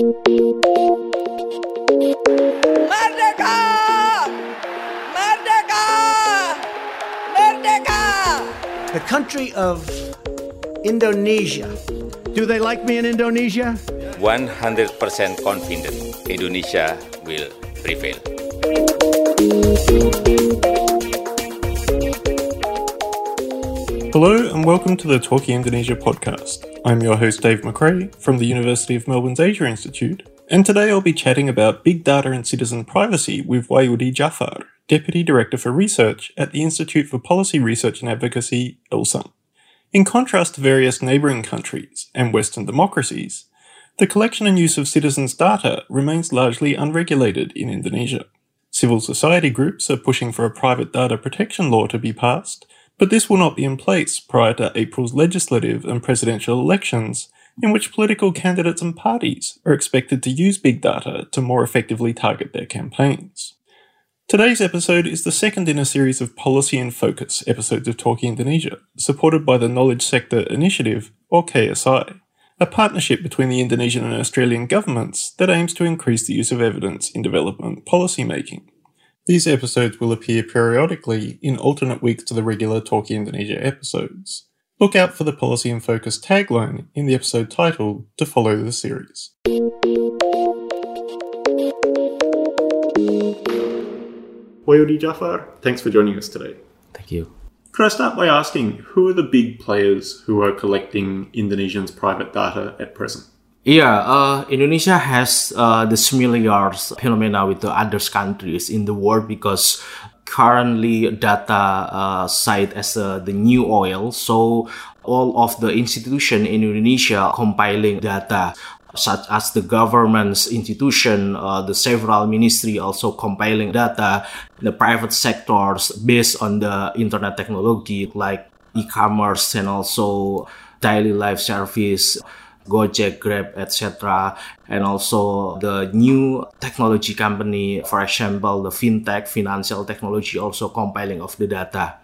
Merdeka! Merdeka! Merdeka! The country of Indonesia. Do they like me in Indonesia? 100% confident Indonesia will prevail. Hello and welcome to the Talking Indonesia podcast. I'm your host Dave McRae from the University of Melbourne's Asia Institute, and today I'll be chatting about big data and citizen privacy with Wahyudi Djafar, Deputy Director for Research at the Institute for Policy Research and Advocacy, ELSAM. In contrast to various neighbouring countries and Western democracies, the collection and use of citizens' data remains largely unregulated in Indonesia. Civil society groups are pushing for a private data protection law to be passed, but this will not be in place prior to April's legislative and presidential elections, in which political candidates and parties are expected to use big data to more effectively target their campaigns. Today's episode is the second in a series of Policy in Focus episodes of Talking Indonesia, supported by the Knowledge Sector Initiative, or KSI, a partnership between the Indonesian and Australian governments that aims to increase the use of evidence in development policy making. These episodes will appear periodically in alternate weeks to the regular Talking Indonesia episodes. Look out for the Policy and Focus tagline in the episode title to follow the series. Wahyudi Djafar, thanks for joining us today. Thank you. Could I start by asking who are the big players who are collecting Indonesians' private data at present? Yeah, uh, Indonesia has uh, the similar phenomena with the other countries in the world because currently data uh, site as uh, the new oil. So all of the institution in Indonesia compiling data such as the government's institution, uh, the several ministry also compiling data, the private sectors based on the internet technology like e-commerce and also daily life service, Gojek, Grab, etc. And also the new technology company, for example, the fintech, financial technology also compiling of the data.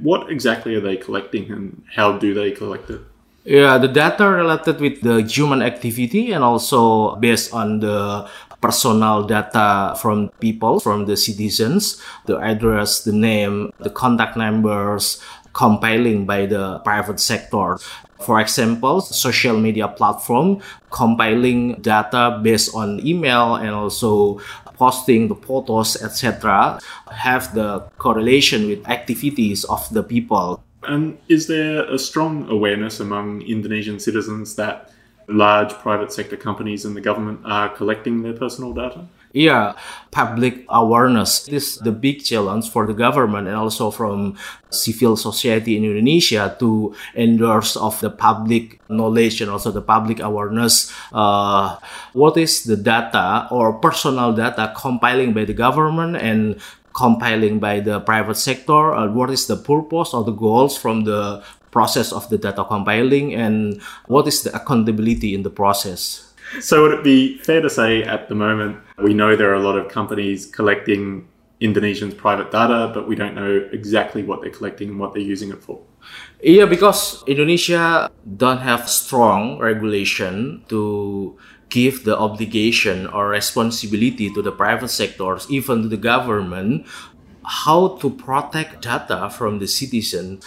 What exactly are they collecting and how do they collect it? Yeah, the data related with the human activity and also based on the personal data from people, from the citizens, the address, the name, the contact numbers, compiling by the private sector. For example, social media platform compiling data based on email and also posting the photos, etc., have the correlation with activities of the people. And is there a strong awareness among Indonesian citizens that large private sector companies and the government are collecting their personal data? Yeah, public awareness this is the big challenge for the government and also from civil society in Indonesia to endorse of the public knowledge and also the public awareness. Uh, what is the data or personal data compiling by the government and compiling by the private sector? Uh, what is the purpose or the goals from the process of the data compiling and what is the accountability in the process? So, would it be fair to say at the moment we know there are a lot of companies collecting Indonesians' private data, but we don't know exactly what they're collecting and what they're using it for? Yeah, because Indonesia don't have strong regulation to give the obligation or responsibility to the private sectors, even to the government, how to protect data from the citizen.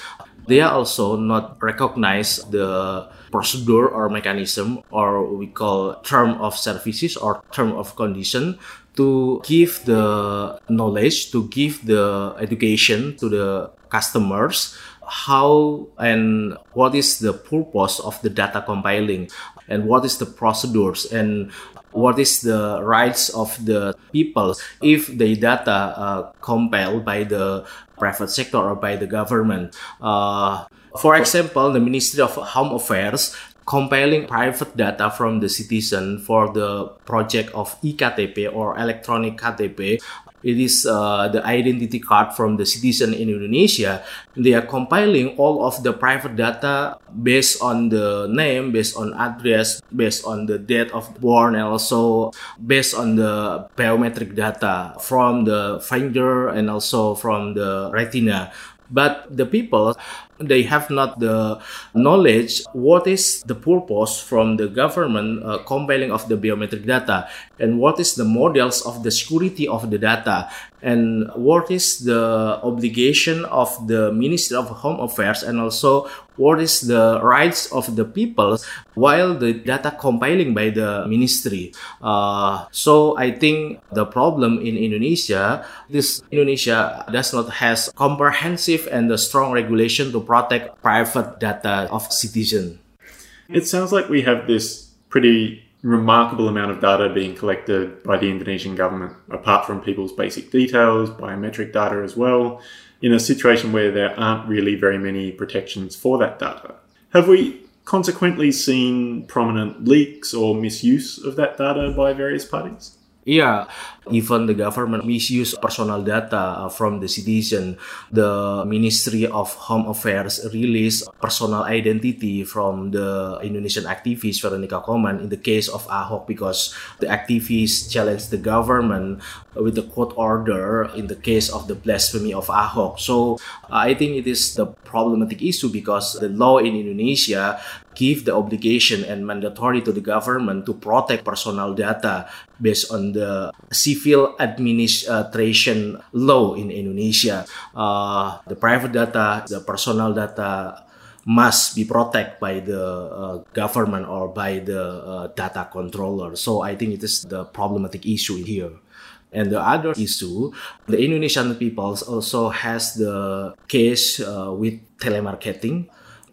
They are also not recognize the procedure or mechanism or we call term of services or term of condition to give the knowledge to give the education to the customers how and what is the purpose of the data compiling and what is the procedures and what is the rights of the people. If the data uh, compiled by the private sector or by the government. Uh, for example, the Ministry of Home Affairs compiling private data from the citizen for the project of eKTP or electronic KTP. It is uh, the identity card from the citizen in Indonesia. They are compiling all of the private data based on the name, based on address, based on the date of born, and also based on the biometric data from the finger and also from the retina. But the people they have not the knowledge what is the purpose from the government uh, compiling of the biometric data and what is the models of the security of the data and what is the obligation of the Ministry of Home Affairs and also what is the rights of the people while the data compiling by the ministry. Uh, so I think the problem in Indonesia, this Indonesia does not has comprehensive and the strong regulation to protect private data of citizen. It sounds like we have this pretty remarkable amount of data being collected by the Indonesian government, apart from people's basic details, biometric data as well, in a situation where there aren't really very many protections for that data. Have we consequently seen prominent leaks or misuse of that data by various parties? Yeah, even the government misuse personal data uh, from the citizen. The Ministry of Home Affairs release personal identity from the Indonesian activist Veronica Koman in the case of Ahok because the activists challenged the government with the court order in the case of the blasphemy of Ahok. So I think it is the problematic issue because the law in Indonesia give the obligation and mandatory to the government to protect personal data based on the civil administration law in Indonesia. Uh, the private data, the personal data must be protected by the uh, government or by the uh, data controller. So I think it is the problematic issue here. And the other issue, the Indonesian peoples also has the case uh, with telemarketing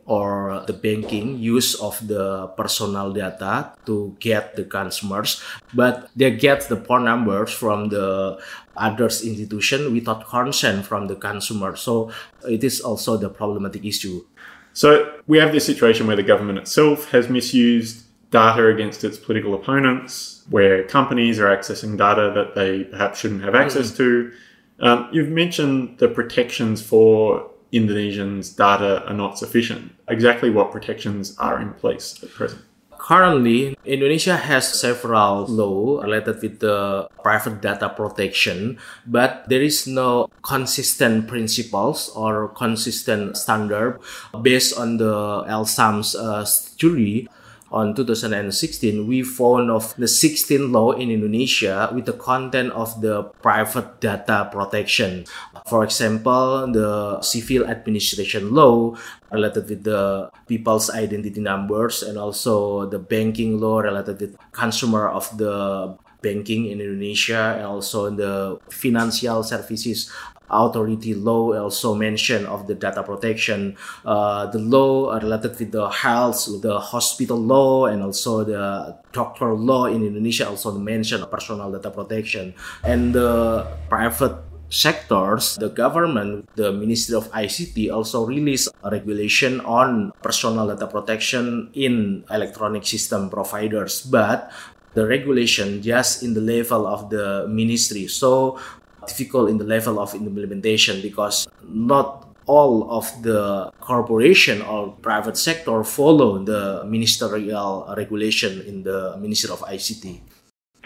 or the banking use of the personal data to get the consumers, but they get the phone numbers from the others institution without consent from the consumer. So it is also the problematic issue. So we have this situation where the government itself has misused data against its political opponents where companies are accessing data that they perhaps shouldn't have access mm. to. Um, you've mentioned the protections for Indonesians' data are not sufficient. Exactly what protections are in place at present? Currently, Indonesia has several law related with the private data protection, but there is no consistent principles or consistent standard based on the ELSAM's uh, study on 2016, we found of the 16 law in Indonesia with the content of the private data protection. For example, the civil administration law related with the people's identity numbers and also the banking law related with consumer of the banking in Indonesia and also the financial services authority law also mention of the data protection uh, the law related with the health the hospital law and also the doctor law in indonesia also mention personal data protection. And the private sectors the government the ministry of ict also released a regulation on personal data protection in electronic system providers. But the regulation just in the level of the ministry. So difficult in the level of implementation because not all of the corporation or private sector follow the ministerial regulation in the Ministry of ICT.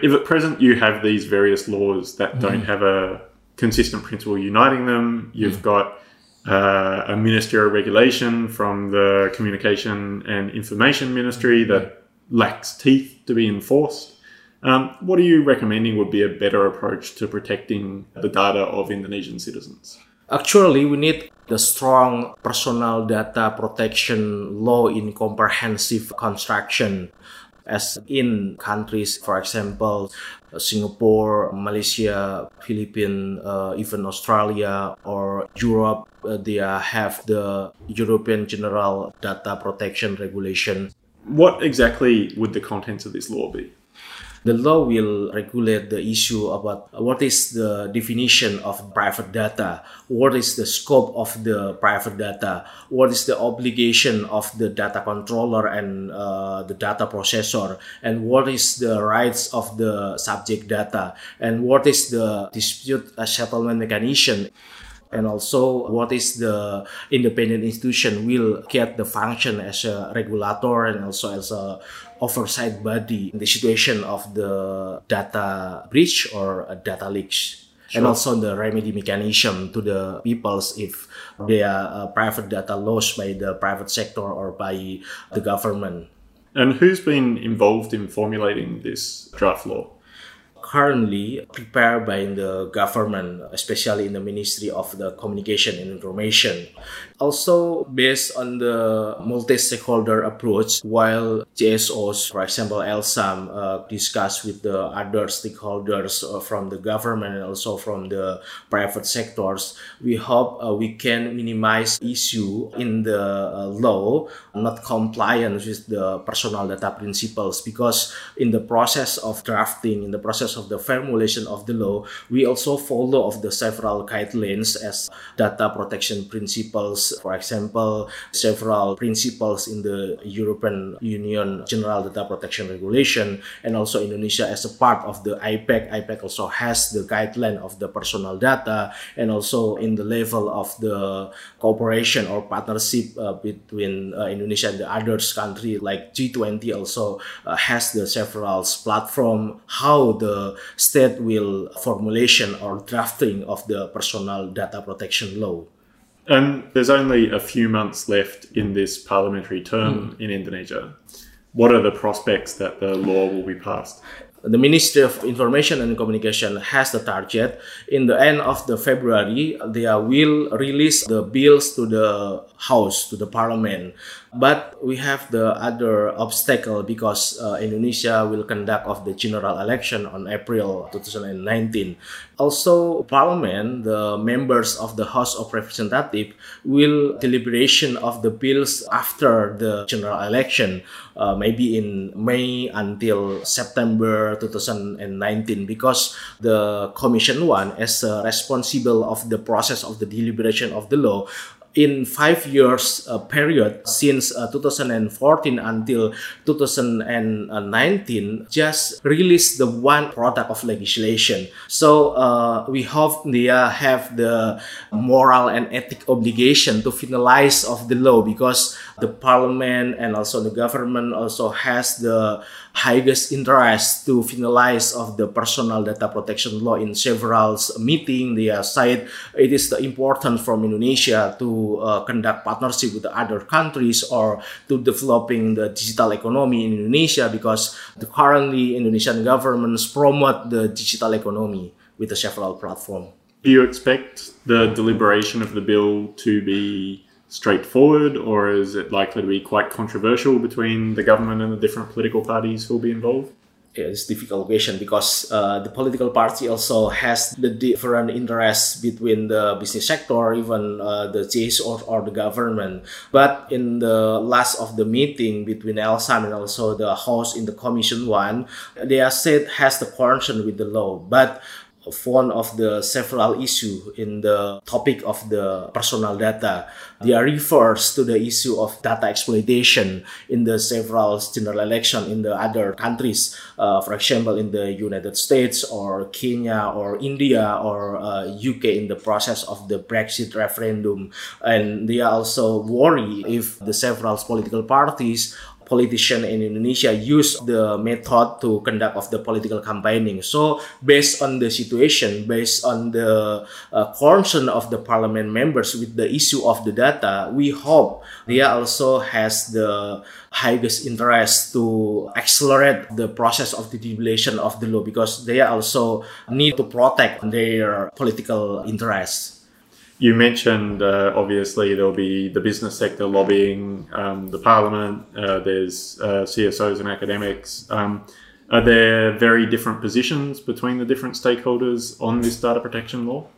If at present you have these various laws that mm. don't have a consistent principle uniting them, you've mm. got uh, a ministerial regulation from the Communication and Information Ministry that lacks teeth to be enforced. Um, what are you recommending would be a better approach to protecting the data of Indonesian citizens? Actually, we need the strong personal data protection law in comprehensive construction as in countries, for example, Singapore, Malaysia, Philippines, uh, even Australia or Europe, uh, they have the European General Data Protection Regulation. What exactly would the contents of this law be? The law will regulate the issue about what is the definition of private data, what is the scope of the private data, what is the obligation of the data controller and uh, the data processor, and what is the rights of the subject data, and what is the dispute settlement mechanism and also what is the independent institution will get the function as a regulator and also as a oversight body in the situation of the data breach or data leaks and also the remedy mechanism to the peoples if they are uh, private data lost by the private sector or by the government. And who's been involved in formulating this draft law? Currently prepared by the government, especially in the Ministry of the Communication and Information. Also, based on the multi-stakeholder approach, while CSOs, for example, ELSAM, uh, discuss with the other stakeholders uh, from the government and also from the private sectors, we hope uh, we can minimize issue in the uh, law not compliance with the personal data principles because in the process of drafting, in the process of the formulation of the law, we also follow of the several guidelines as data protection principles. For example, several principles in the European Union General Data Protection Regulation, and also Indonesia as a part of the APEC. APEC also has the guideline of the personal data, and also in the level of the cooperation or partnership uh, between uh, Indonesia and the others country like G20 also uh, has the several platform how the state will formulation or drafting of the personal data protection law. And there's only a few months left in this parliamentary term mm. in Indonesia. What are the prospects that the law will be passed? the Ministry of Information and Communication has the target in the end of the February they will release the bills to the house to the parliament but we have the other obstacle because uh, Indonesia will conduct of the general election on April 2019 also parliament the members of the house of representative will deliberation of the bills after the general election uh, maybe in May until September 2019 because the Commission one as uh, responsible of the process of the deliberation of the law in five years uh, period since uh, 2014 until 2019 just released the one product of legislation. So uh, we hope they have the moral and ethic obligation to finalize of the law because the parliament and also the government also has the highest interest to finalize of the personal data protection law in several meeting they said it is important from indonesia to uh, conduct partnership with the other countries or to developing the digital economy in indonesia because the currently indonesian governments promote the digital economy with the several platform do you expect the deliberation of the bill to be straightforward, or is it likely to be quite controversial between the government and the different political parties who will be involved? It's difficult question because uh, the political party also has the different interests between the business sector, even uh, the chase or, or the government. But in the last of the meeting between ELSAM and also the host in the commission one, they are said has the concern with the law. But one of the several issue in the topic of the personal data. They are refers to the issue of data exploitation in the several general election in the other countries. Uh, for example, in the United States or Kenya or India or uh, UK in the process of the Brexit referendum. And they are also worry if the several political parties politician in Indonesia use the method to conduct of the political campaigning. So based on the situation, based on the uh, concern of the parliament members with the issue of the data, we hope they also has the highest interest to accelerate the process of the devolution of the law because they also need to protect their political interests. You mentioned uh, obviously there'll be the business sector lobbying, um, the parliament, uh, there's uh, CSOs and academics. Um, are there very different positions between the different stakeholders on this data protection law?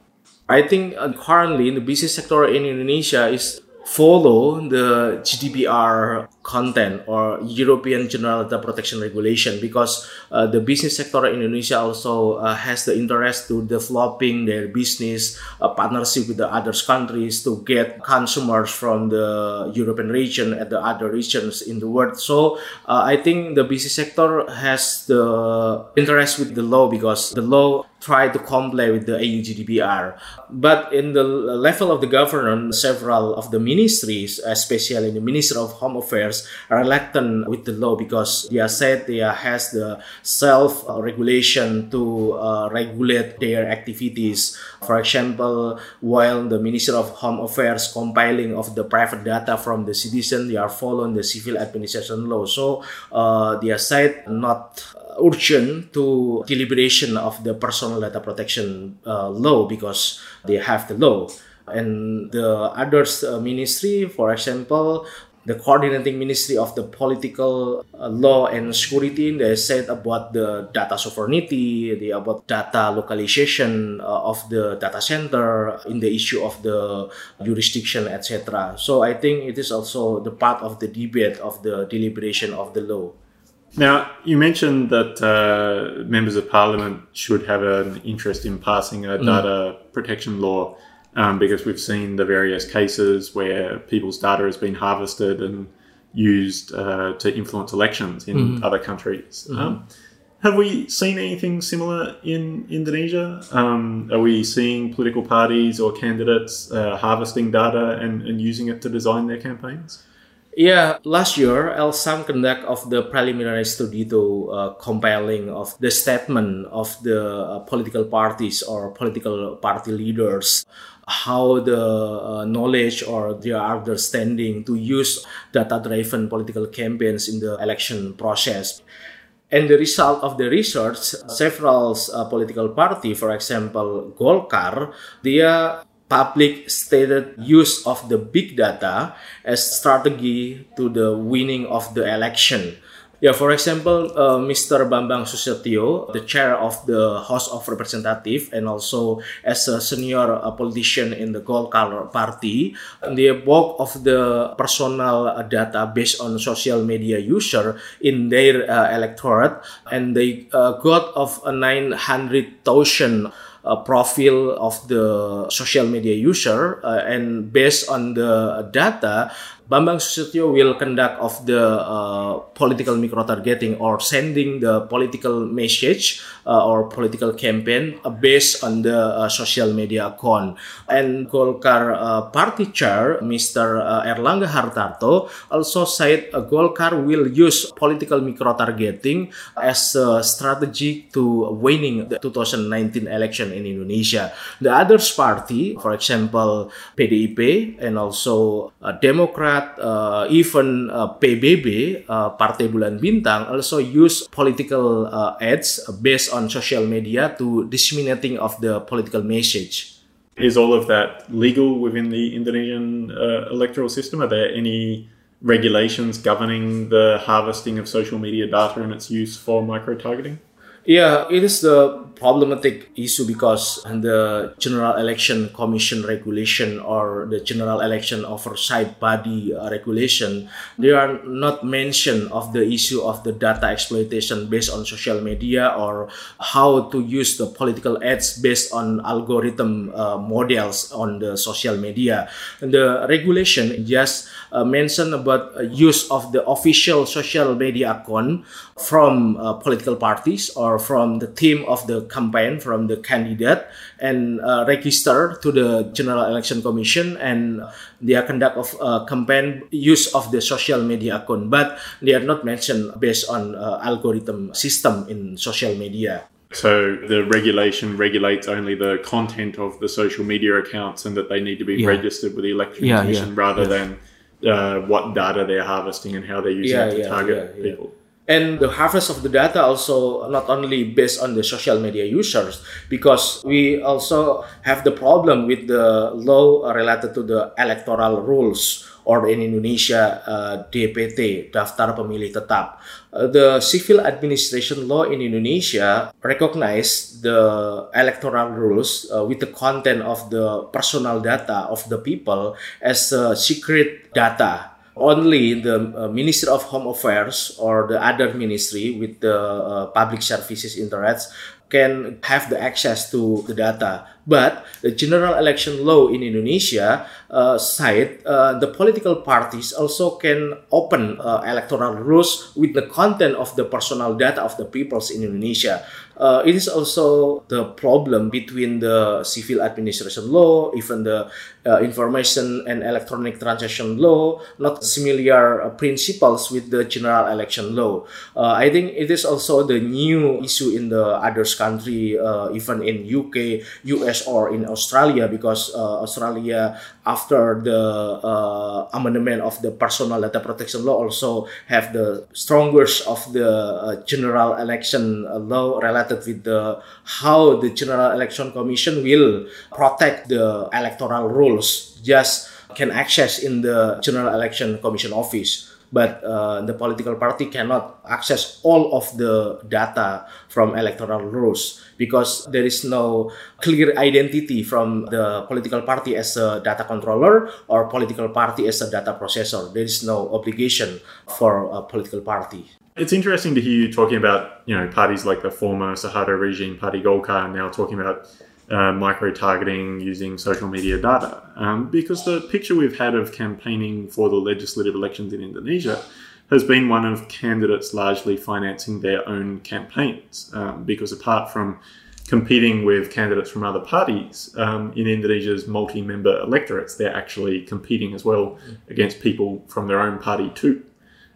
I think uh, currently in the business sector in Indonesia is follow the GDPR content or European General Data Protection Regulation because uh, the business sector in Indonesia also uh, has the interest to developing their business uh, partnership with the other countries to get consumers from the European region and the other regions in the world. So uh, I think the business sector has the interest with the law because the law try to comply with the EU GDPR. But in the level of the government, several of the ministries, especially the Minister of Home Affairs, are reluctant with the law because they are said they has the self-regulation to uh, regulate their activities. For example, while the Minister of Home Affairs compiling of the private data from the citizen, they are following the civil administration law. So uh, they said not urgent to deliberation of the personal data protection uh, law because they have the law. And the others uh, ministry for example the coordinating ministry of the political uh, law and security they said about the data sovereignty the about data localization uh, of the data center in the issue of the jurisdiction etc so i think it is also the part of the debate of the deliberation of the law now, you mentioned that uh, members of parliament should have an interest in passing a mm. data protection law um, because we've seen the various cases where people's data has been harvested and used uh, to influence elections in mm-hmm. other countries. Mm-hmm. Um, have we seen anything similar in Indonesia? Um, are we seeing political parties or candidates uh, harvesting data and, and using it to design their campaigns? Yeah, last year, ELSAM conduct of the preliminary study to uh, compiling of the statement of the uh, political parties or political party leaders, how the uh, knowledge or their understanding to use data-driven political campaigns in the election process. And the result of the research, several uh, political party, for example, Golkar, they public stated use of the big data as strategy to the winning of the election. Yeah, for example, uh, Mr. Bambang Soesatyo, the chair of the House of Representatives and also as a senior uh, politician in the Golkar party, they work of the personal data based on social media user in their uh, electorate and they uh, got of 900,000 uh, profile of the social media user uh, and based on the data Bambang Soesatyo will conduct of the uh, political micro-targeting or sending the political message uh, or political campaign uh, based on the uh, social media account. And Golkar uh, party chair, Mr. Uh, Airlangga Hartarto, also said Golkar will use political micro-targeting as a strategy to winning the 2019 election in Indonesia. The others party, for example, PDIP and also Democrat uh, even uh, PBB, uh, Partai Bulan Bintang, also use political uh, ads based on social media to disseminating of the political message. Is all of that legal within the Indonesian uh, electoral system? Are there any regulations governing the harvesting of social media data and its use for micro targeting? Yeah, it is the problematic issue because the General Election Commission regulation or the General Election Oversight Body uh, regulation, they are not mention of the issue of the data exploitation based on social media or how to use the political ads based on algorithm uh, models on the social media. And the regulation just uh, mentioned about use of the official social media account from uh, political parties or from the team of the campaign from the candidate and uh, register to the General Election Commission and they are conduct of uh, campaign use of the social media account. But they are not mentioned based on uh, algorithm system in social media. So the regulation regulates only the content of the social media accounts and that they need to be yeah. registered with the election yeah, commission yeah, rather than uh, what data they're harvesting and how they're using it to target people and the harvest of the data also not only based on the social media users because we also have the problem with the law related to the electoral rules or in Indonesia uh, DPT daftar pemilih tetap. Uh, the civil administration law in Indonesia recognize the electoral rules uh, with the content of the personal data of the people as uh, secret data only the uh, Minister of Home Affairs or the other ministry with the uh, public services interests can have the access to the data. But the general election law in Indonesia uh, uh, the political parties also can open uh, electoral rules with the content of the personal data of the peoples in Indonesia. Uh, it is also the problem between the civil administration law, even the uh, information and electronic transaction law, not similar uh, principles with the general election law. Uh, I think it is also the new issue in the others country, uh, even in UK, US, or in Australia, because uh, Australia after the uh, amendment of the personal data protection law also have the strongest of the uh, general election uh, law related with the how the General Election Commission will protect the electoral rules just can access in the General Election Commission office but uh, the political party cannot access all of the data from electoral rules because there is no clear identity from the political party as a data controller or political party as a data processor. There is no obligation for a political party. It's interesting to hear you talking about, you know, parties like the former Suharto regime party Golkar now talking about uh, micro targeting using social media data, um, because the picture we've had of campaigning for the legislative elections in Indonesia has been one of candidates largely financing their own campaigns, um, because apart from competing with candidates from other parties um, in Indonesia's multi-member electorates, they're actually competing as well against people from their own party too.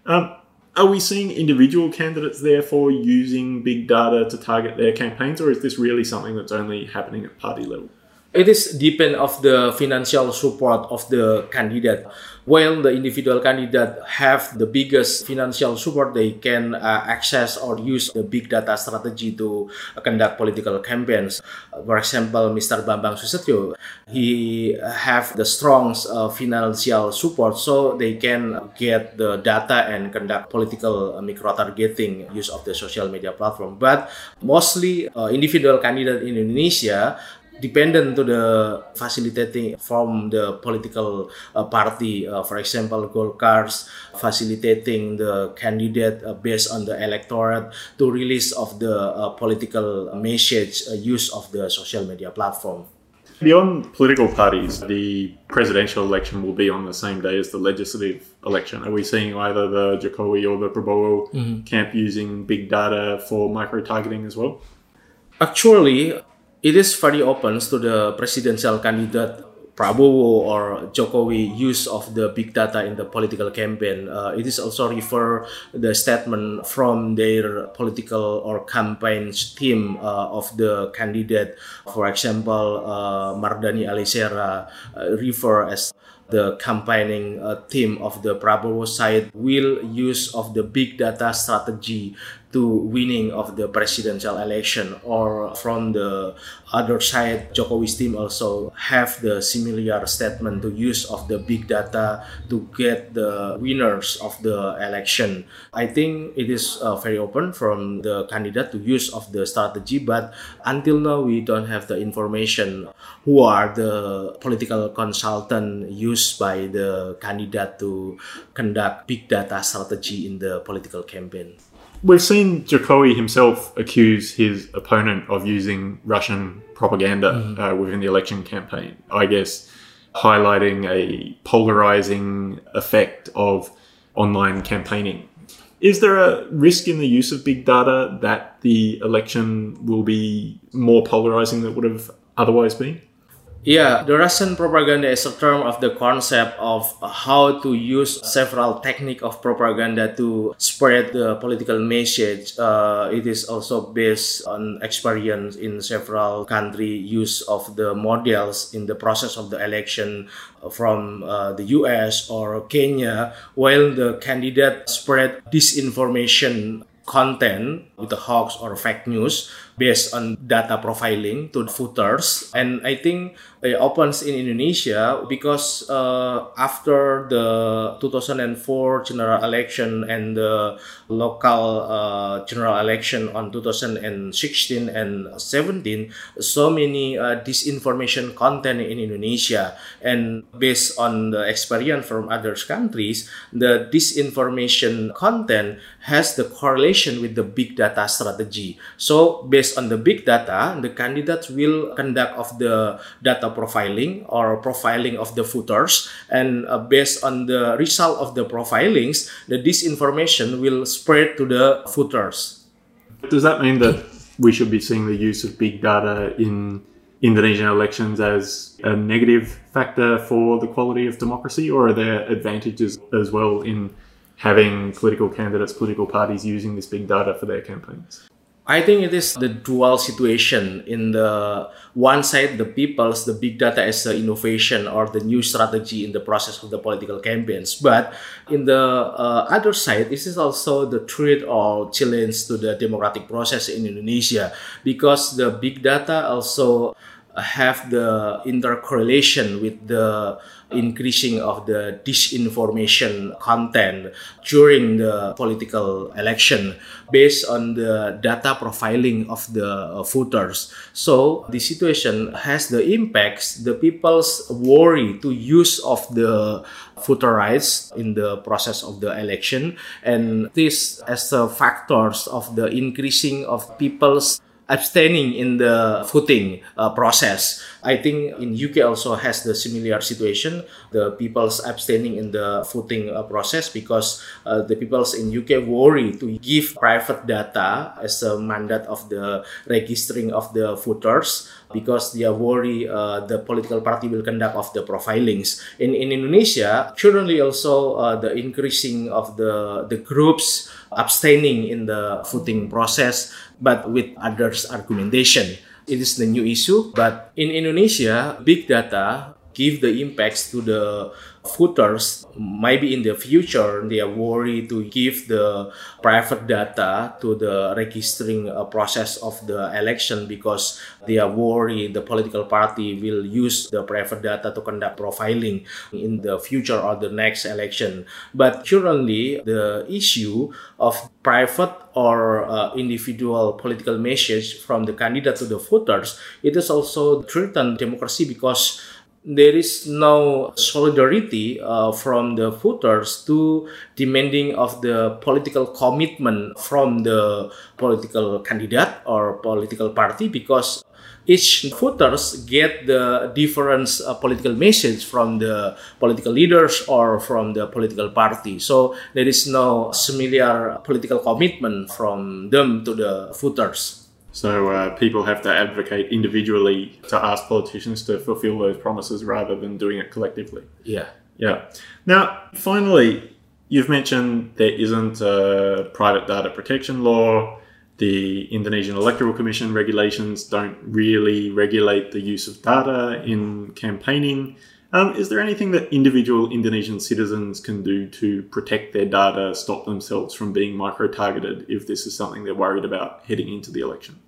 Um, are we seeing individual candidates therefore using big data to target their campaigns, or is this really something that's only happening at party level? It is depend of the financial support of the candidate while the individual candidate have the biggest financial support they can uh, access or use the big data strategy to conduct political campaigns. For example mr bambang susetio he have the strong uh, financial support so they can get the data and conduct political uh, micro targeting use of the social media platform. But mostly uh, individual candidate in indonesia dependent to the facilitating from the political uh, party. Uh, for example, Golkar's facilitating the candidate uh, based on the electorate to release of the uh, political message uh, use of the social media platform. Beyond political parties, the presidential election will be on the same day as the legislative election. Are we seeing either the Jokowi or the Prabowo mm-hmm. camp using big data for micro targeting as well? Actually, it is very open to the presidential candidate Prabowo or Jokowi use of the big data in the political campaign. Uh, it is also refer the statement from their political or campaign team uh, of the candidate. For example, uh, Mardani Ali Sera uh, refer as the campaigning uh, team of the Prabowo side will use of the big data strategy to winning of the presidential election or from the other side Jokowi's team also have the similar statement to use of the big data to get the winners of the election. I think it is uh, very open from the candidate to use of the strategy but until now we don't have the information who are the political consultant used by the candidate to conduct big data strategy in the political campaign We've seen Jokowi himself accuse his opponent of using Russian propaganda mm. uh, within the election campaign. I guess highlighting a polarizing effect of online campaigning. Is there a risk in the use of big data that the election will be more polarizing than it would have otherwise been? Yeah, the Russian propaganda is a term of the concept of how to use several technique of propaganda to spread the political message. Uh, it is also based on experience in several country use of the models in the process of the election from uh, the US or Kenya, while the candidate spread disinformation content with the hoax or fake news based on data profiling to the voters. And I think it opens in Indonesia because uh, after the 2004 general election and the local uh, general election on 2016 and 17, so many uh, disinformation content in Indonesia. And based on the experience from other countries, the disinformation content has the correlation with the big data strategy. So based on the big data, the candidates will conduct of the data profiling or profiling of the footers, and uh, based on the result of the profilings, the disinformation will spread to the footers. Does that mean that we should be seeing the use of big data in Indonesian elections as a negative factor for the quality of democracy, or are there advantages as well in having political candidates, political parties using this big data for their campaigns? I think it is the dual situation. In the one side, the people's the big data as the innovation or the new strategy in the process of the political campaigns. But in the uh, other side, this is also the threat or challenge to the democratic process in Indonesia because the big data also have the intercorrelation with the Uh. increasing of the disinformation content during the political election based on the data profiling of the uh, voters. So the situation has the impacts the people's worry to use of the voter rights in the process of the election and this as the factors of the increasing of people's abstaining in the voting uh, process. I think in UK also has the similar situation. The people's abstaining in the voting uh, process because uh, the people's in UK worry to give private data as a mandate of the registering of the voters because they are worried uh, the political party will conduct of the profilings. In, in Indonesia, currently also uh, the increasing of the, the groups abstaining in the voting process, but with others argumentation. It is the new issue, but in Indonesia, big data give the impacts to the voters maybe in the future they are worried to give the private data to the registering uh, process of the election because they are worried the political party will use the private data to conduct profiling in the future or the next election but currently the issue of private or uh, individual political message from the candidate to the voters it is also threaten democracy because there is no solidarity uh, from the voters to demanding of the political commitment from the political candidate or political party because each voters get the different uh, political message from the political leaders or from the political party so there is no similar political commitment from them to the voters so uh, people have to advocate individually to ask politicians to fulfill those promises rather than doing it collectively. Yeah. Yeah. Now, finally, you've mentioned there isn't a private data protection law. The Indonesian Electoral Commission regulations don't really regulate the use of data in campaigning. Um, is there anything that individual Indonesian citizens can do to protect their data, stop themselves from being micro targeted if this is something they're worried about heading into the election?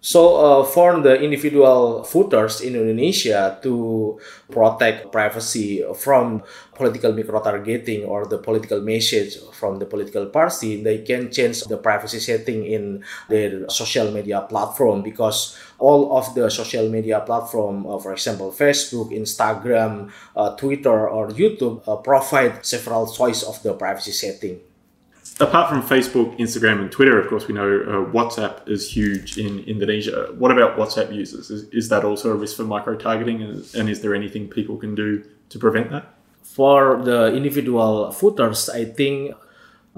So uh, for the individual voters in Indonesia to protect privacy from political micro-targeting or the political message from the political party, they can change the privacy setting in their social media platform because all of the social media platform, uh, for example, Facebook, Instagram, uh, Twitter, or YouTube, uh, provide several choice of the privacy setting apart from Facebook, Instagram, and Twitter, of course, we know uh, WhatsApp is huge in Indonesia. What about WhatsApp users? Is, is that also a risk for micro targeting? And, and is there anything people can do to prevent that? For the individual footers, I think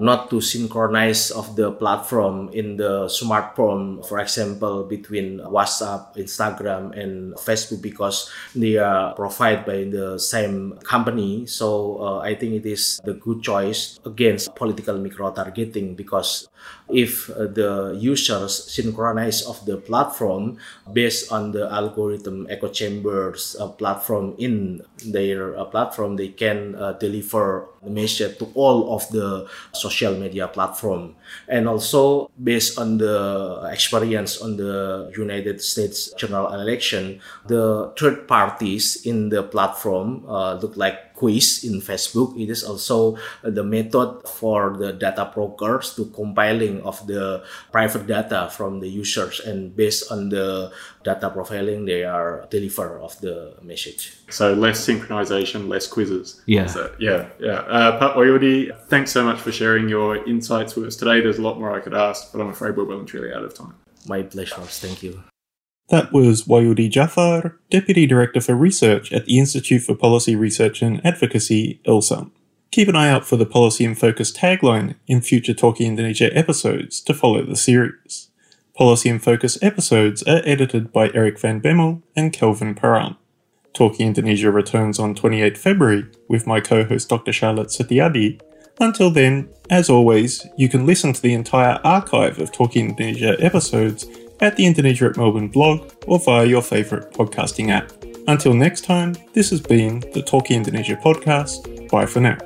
not to synchronize of the platform in the smartphone for example between whatsapp instagram and facebook because they are provided by the same company. So uh, i think it is the good choice against political micro targeting because if uh, the users synchronize of the platform based on the algorithm echo chambers uh, platform in their uh, platform they can uh, deliver the message to all of the social media platform. And also based on the experience on the united states general election the third parties in the platform uh, look like quiz in Facebook. It is also the method for the data brokers to compiling of the private data from the users and based on the data profiling they are deliver of the message. So less synchronization, less quizzes. Yeah. So, yeah, yeah. Uh, Pak Wahyudi, thanks so much for sharing your insights with us today. There's a lot more I could ask, but I'm afraid we're well and truly out of time. My pleasure. Thank you. That was Wahyudi Djafar, Deputy Director for Research at the Institute for Policy Research and Advocacy, ELSAM. Keep an eye out for the Policy in Focus tagline in future Talking Indonesia episodes to follow the series. Policy in Focus episodes are edited by Eric Van Bemmel and Kelvin Paran. Talking Indonesia returns on 28 February with my co-host Dr. Charlotte Setijadi. Until then, as always, you can listen to the entire archive of Talking Indonesia episodes at the Indonesia at Melbourne blog or via your favourite podcasting app. Until next time, this has been the Talking Indonesia podcast. Bye for now.